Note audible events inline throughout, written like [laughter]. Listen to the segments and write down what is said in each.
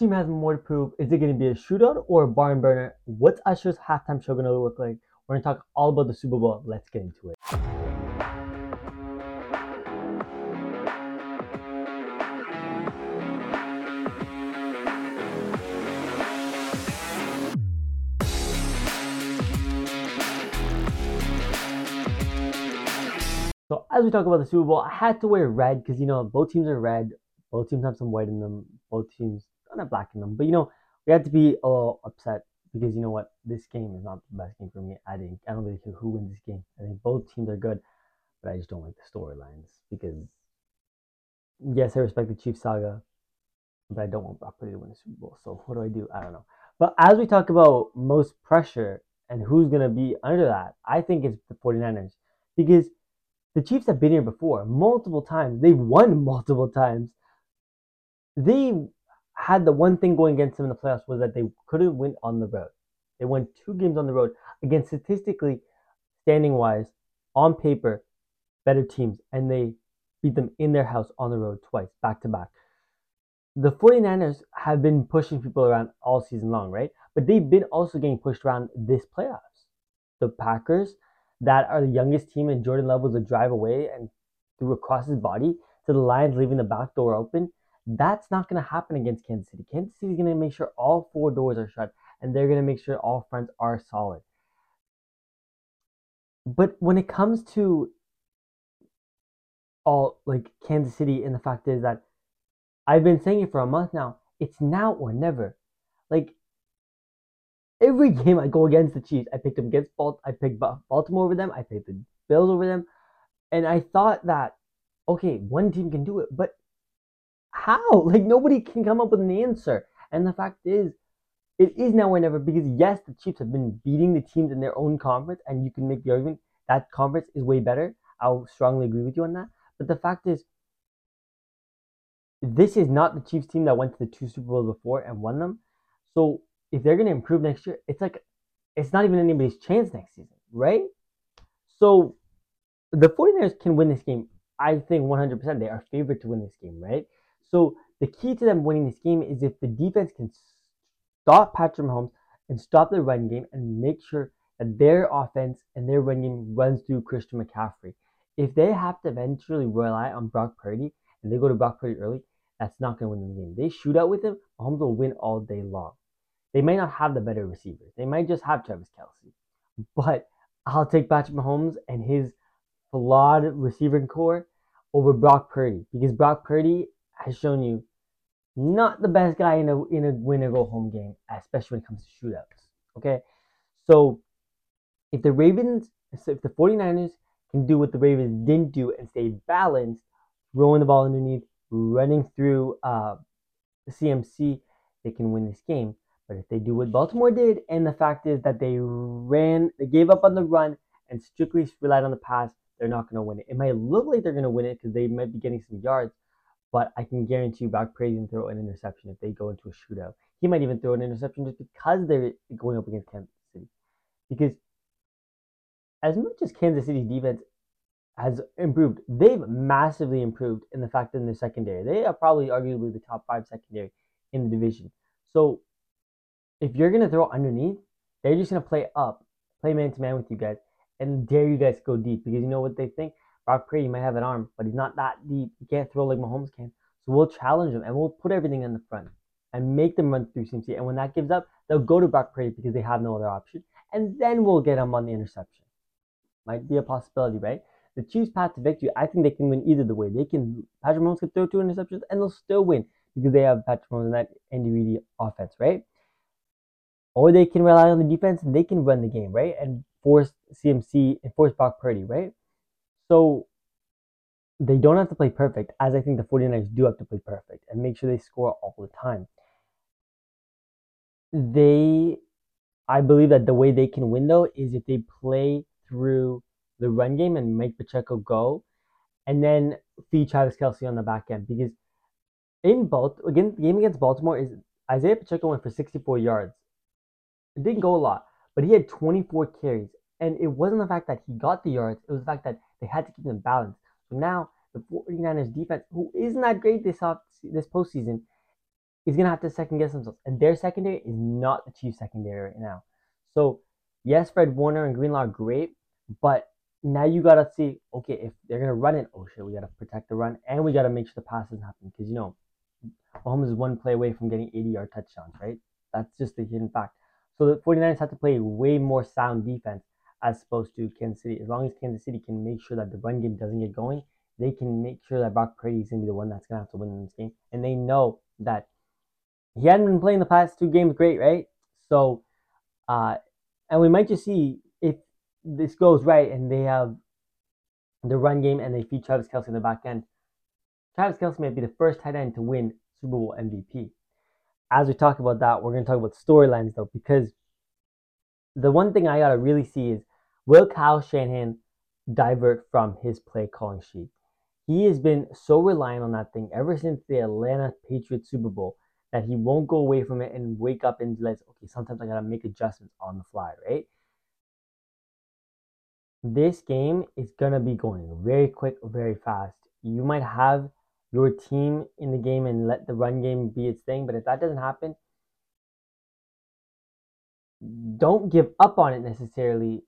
team has more to prove? Is it going to be a shootout or a barn burner? What's Usher's halftime show going to look like? We're going to talk all about the Super Bowl. Let's get into it. So as we talk about the Super Bowl, I had to wear red because you know both teams are red. Both teams have some white in them. Both teams in them. But you know we had to be a little upset because you know what, this game is not the best game for me. I think I don't really care who wins this game. I think both teams are good, but I just don't like the storylines because yes, I respect the Chiefs saga, but I don't want Brock Purdy to win the Super Bowl. So what do I do? I don't know. But as we talk about most pressure and who's gonna be under that, I think it's the 49ers because the Chiefs have been here before multiple times. They've won multiple times. They had the one thing going against them in the playoffs was that they couldn't win on the road. They won two games on the road against statistically, standing wise, on paper, better teams, and they beat them in their house on the road twice, back to back. The 49ers have been pushing people around all season long, right? But they've been also getting pushed around this playoffs. The Packers, that are the youngest team, and Jordan Love was a drive away and threw across his body to the Lions, leaving the back door open. That's not going to happen against Kansas City. Kansas City is going to make sure all four doors are shut, and they're going to make sure all fronts are solid. But when it comes to all like Kansas City, and the fact is that I've been saying it for a month now, it's now or never. Like every [laughs] game I go against the Chiefs, I picked them against Baltimore. I picked Baltimore over them. I picked the Bills over them, and I thought that okay, one team can do it, but how? [laughs] Like nobody can come up with an answer. And the fact is, it is now or never because yes, the Chiefs have been beating the teams in their own conference, and you can make the argument that conference is way better. I'll strongly agree with you on that. But the fact is, this is not the Chiefs team that went to the two Super Bowls before and won them. So if they're going to improve next year, it's like it's not even anybody's chance next season, right? So the 49ers can win this game. I think 100% they are favored to win this game, right? So the key to them winning this game is if the defense can stop Patrick Mahomes and stop the run game and make sure that their offense and their run game runs through Christian McCaffrey. If they have to eventually rely on Brock Purdy and they go to Brock Purdy early, that's not going to win the game. They shoot out with him, Mahomes will win all day long. They may not have the better receivers. They might just have Travis Kelce. But I'll take Patrick Mahomes and his flawed receiving core over Brock Purdy because Brock Purdy has shown you not the best guy in a in a win or go home game, especially when it comes to shootouts. Okay, so if the Ravens, if the 49ers can do what the Ravens didn't do and stay balanced, throwing the ball underneath, running through uh, the CMC, they can win this game. But if they do what Baltimore did, and the fact is that they ran, they gave up on the run and strictly relied on the pass, they're not going to win it. It might look like they're going to win it because they might be getting some yards, but I can guarantee you Brock Purdy can throw an interception if they go into a shootout. He might even throw an interception just because they're going up against Kansas City. Because as much as Kansas City's defense has improved, they've massively improved in the fact that in the secondary. They are probably arguably the top five secondary in the division. So if you're gonna throw underneath, they're just gonna play up, play man to man with you guys, and dare you guys go deep because you know what they think. Brock Purdy might have an arm, but he's not that deep. He can't throw like Mahomes can. So we'll challenge him and we'll put everything in the front and make them run through CMC. And when that gives up, they'll go to Brock Purdy because they have no other option. And then we'll get him on the interception. Might be a possibility, right? The Chiefs' path to victory, I think they can win either the way. They can Patrick Mahomes can throw two interceptions and they'll still win because they have Patrick Mahomes and that Andy offense, right? or they can rely on the defense and they can run the game, right? And force CMC and force Brock Purdy, right? So they don't have to play perfect, as I think the 49ers do have to play perfect and make sure they score all the time. They, I believe that the way they can win though is if they play through the run game and make Pacheco go, and then feed Travis Kelce on the back end because in both again the game against Baltimore is Isaiah Pacheco went for 64 yards it didn't go a lot, but he had 24 carries. And it wasn't the fact that he got the yards, it was the fact that they had to keep them balanced. So now the 49ers defense, who isn't that great this off this postseason, is gonna have to second guess themselves, and their secondary is not the Chiefs secondary right now. So yes, Fred Warner and Greenlaw are great, but now you gotta see, okay, if they're gonna run it, oh shit, we gotta protect the run, and we gotta make sure the pass doesn't happen because you know, Mahomes is one play away from getting 80 yard touchdowns, right? That's just the hidden fact. So the 49ers have to play way more sound defense as opposed to Kansas City. As long as Kansas City can make sure that the run game doesn't get going, they can make sure that Brock Purdy is gonna be the one that's gonna have to win this game, and they know that he hadn't been playing the past two games great, right? So, uh, and we might just see if this goes right and they have the run game and they feed Travis Kelce in the back end. Travis Kelce may be the first tight end to win Super Bowl MVP. As we talk about that, we're going to talk about storylines though, because the one thing I got to really see is will Kyle Shanahan divert from his play calling sheet? He has been so reliant on that thing ever since the Atlanta Patriots Super Bowl that he won't go away from it and wake up and realize, okay, sometimes I gotta make adjustments on the fly, right? This game is gonna be going very quick, very fast. You might have your team in the game and let the run game be its thing, but if that doesn't happen, don't give up on it necessarily.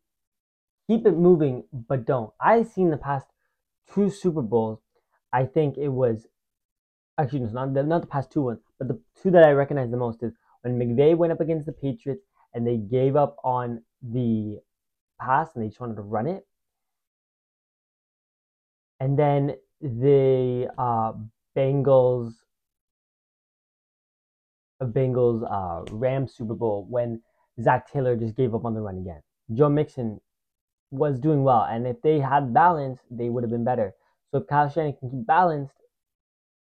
Keep it moving, but don't. I've seen the past two Super Bowls. I think it was actually no, not the, not the past two ones, but the two that I recognize the most is when McVay went up against the Patriots and they gave up on the pass and they just wanted to run it. And then the uh, Bengals, Bengals uh, Rams Super Bowl when Zac Taylor just gave up on the run again. Joe Mixon was doing well, and if they had balance, they would have been better. So if Kyle Shanahan can keep balanced,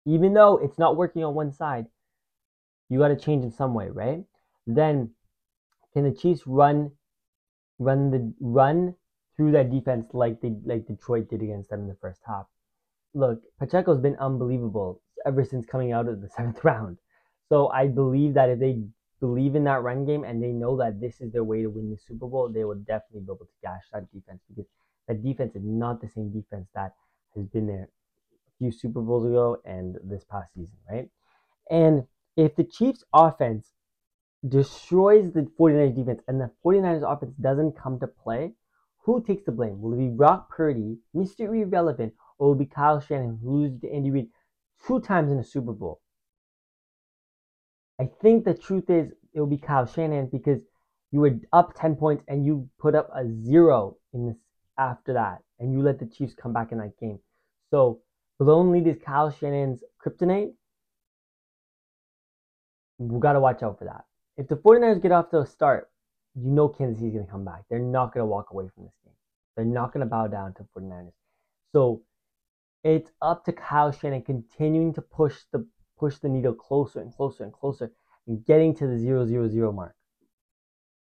even though it's not working on one side, you got to change in some way, right? Then can the Chiefs run run the run through that defense like they like Detroit did against them in the first half? Look, Pacheco's been unbelievable ever since coming out of the [laughs] seventh round. So I believe that if they believe in that run game and they know that this is their way to win the Super Bowl, they will definitely be able to gash that defense because that defense is not the same defense that has been there a few Super Bowls ago and this past season, right? And if the Chiefs offense destroys the 49ers defense and the 49ers offense doesn't come to play, who takes the blame? Will it be Brock Purdy, Mr. Irrelevant, or will it be Kyle Shanahan, who's to Andy Reid two times in a Super Bowl? I think the truth is it will be Kyle Shanahan because you were up 10 points and you put up a zero in this after that and you let the Chiefs come back in that game. So Blown lead is Kyle Shanahan's kryptonite. We got to watch out for that. If the 49ers get off to a start, you know Kansas City's to come back. They're not to walk away from this game. They're not to bow down to 49ers. So it's up to Kyle Shanahan continuing to push the push the needle closer and closer and closer and getting to the 0-0-0 mark.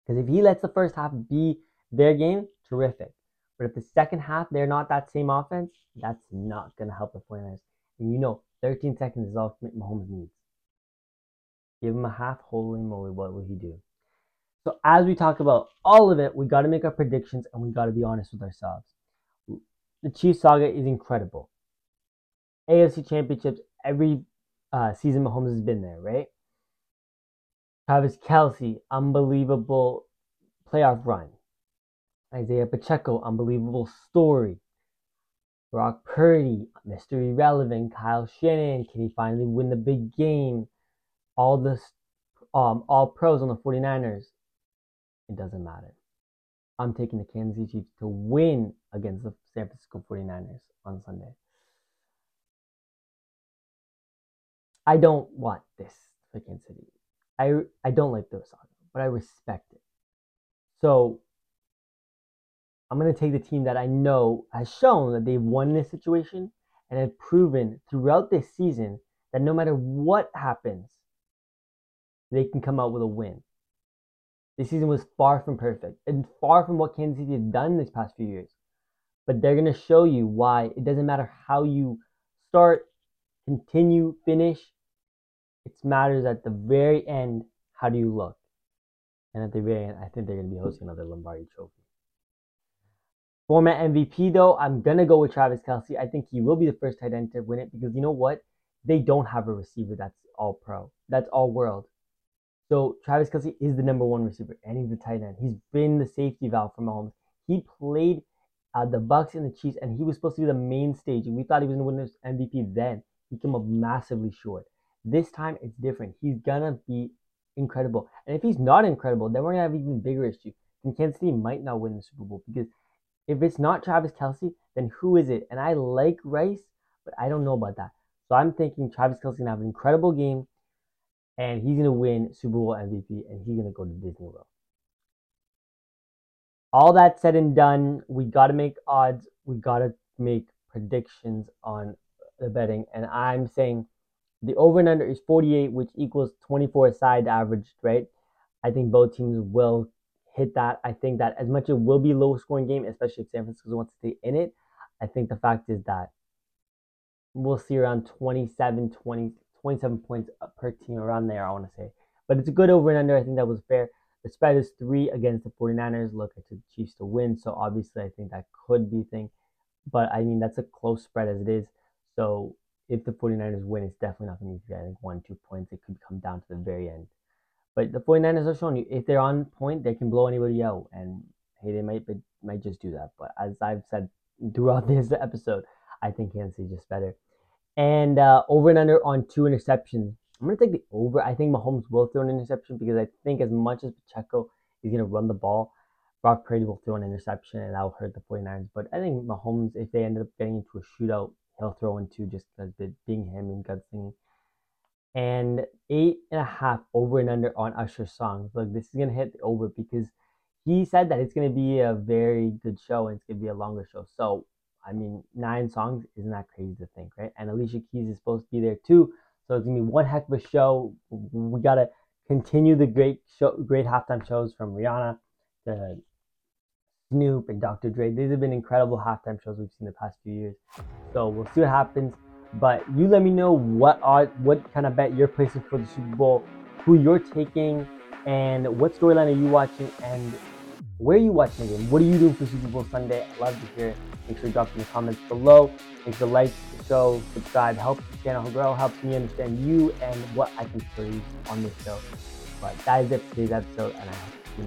Because if he lets the first half be their game, terrific. But if the second half they're not that same offense, that's not going to help the 49ers. And you know, 13 seconds is all Mahomes needs. Give him a half, holy moly, what will he do? So as we talk about all of it, we got to make our predictions and we got to be honest with ourselves. The Chiefs saga is incredible. AFC Championships, every uh, season Mahomes has been there, right? Travis Kelce, unbelievable playoff run. Isaiah Pacheco, unbelievable story. Brock Purdy, Mr. Irrelevant, Kyle Shanahan, can he finally win the big game? All the um, all pros on the 49ers. It doesn't matter. I'm taking the Kansas City Chiefs to win against the San Francisco 49ers on Sunday. I don't want this Kansas City. I, I don't like those songs, but I respect it. So I'm to take the team that I know has shown that they've won this situation and have proven throughout this season that no matter what happens, they can come out with a win. This season was far from perfect and far from what Kansas City has done this past few years. But they're going to show you why it doesn't matter how you start, continue, finish. It matters at the very end, how do you look? And at the very end, I think they're going to be hosting another Lombardi trophy. Format MVP though, I'm gonna go with Travis Kelce. I think he will be the first tight end to win it because you know what? They don't have a receiver that's all pro. That's all world. So Travis Kelce is the number one receiver, and he's the tight end. He's been the safety valve for Mahomes. He played uh, the Bucs and the Chiefs, and he was supposed to be the main stage. And we thought he was going to win this MVP then. He came up massively short. This time it's different. He's gonna be incredible. And if he's not incredible, then we're gonna have even bigger issue. And Kansas City might not win the Super Bowl because if it's not Travis Kelce, then who is it? And I like Rice, but I don't know about that. So I'm thinking Travis Kelce's gonna have an incredible game, and he's gonna win Super Bowl MVP, and he's gonna go to Disney World. All that said and done, we gotta make odds. We gotta make predictions on the betting, and I'm saying the over and under is 48, which equals 24 side average, right? I think both teams will hit that. I think that as much as it will be low scoring game, especially if San Francisco wants to stay in it, I think the fact is that we'll see around 27, 20, 27 points per team around there, I want to say. But it's a good over and under. I think that was fair. The spread is three against the 49ers. Look at the Chiefs to win. So obviously, I think that could be thing. But I mean, that's a close spread as it is. So if the 49ers win, it's definitely not going to be, I think, one, two points. It could come down to the very end. But the 49ers are showing you if they're on point, they can blow anybody out. And hey, they might might just do that. But as I've said throughout [laughs] this episode, I think Kansas City just better. And uh, over and under on two interceptions. I'm going to take the over. I think Mahomes will throw an interception because I think as much as Pacheco is going to run the ball, Brock Purdy will throw an interception and that will hurt the 49ers. But I think Mahomes, if they end up getting into a shootout, he'll throw in two just because being him and gunslinging. And eight and a half over and under on Usher's songs. Look, this is gonna hit the over because he said that it's gonna be a very good show and it's gonna be a longer show. So I mean, nine songs isn't that crazy to think, right? And Alicia Keys is supposed to be there too, so it's gonna be one heck of a show. We gotta continue the great show, great halftime shows from Rihanna Snoop and Dr. Dre. These have been incredible halftime shows we've seen the past few years. So we'll see what happens. But you let me know what are what kind of bet you're placing for the Super Bowl, who you're taking, and what storyline are you watching, and where are you watching the game? What are you doing for Super Bowl Sunday? I'd love to hear it. Make sure you drop in the comments below. Make sure to like the show, subscribe, help the channel grow, helps me understand you and what I can produce on this show. But that is it for today's episode, and I hope you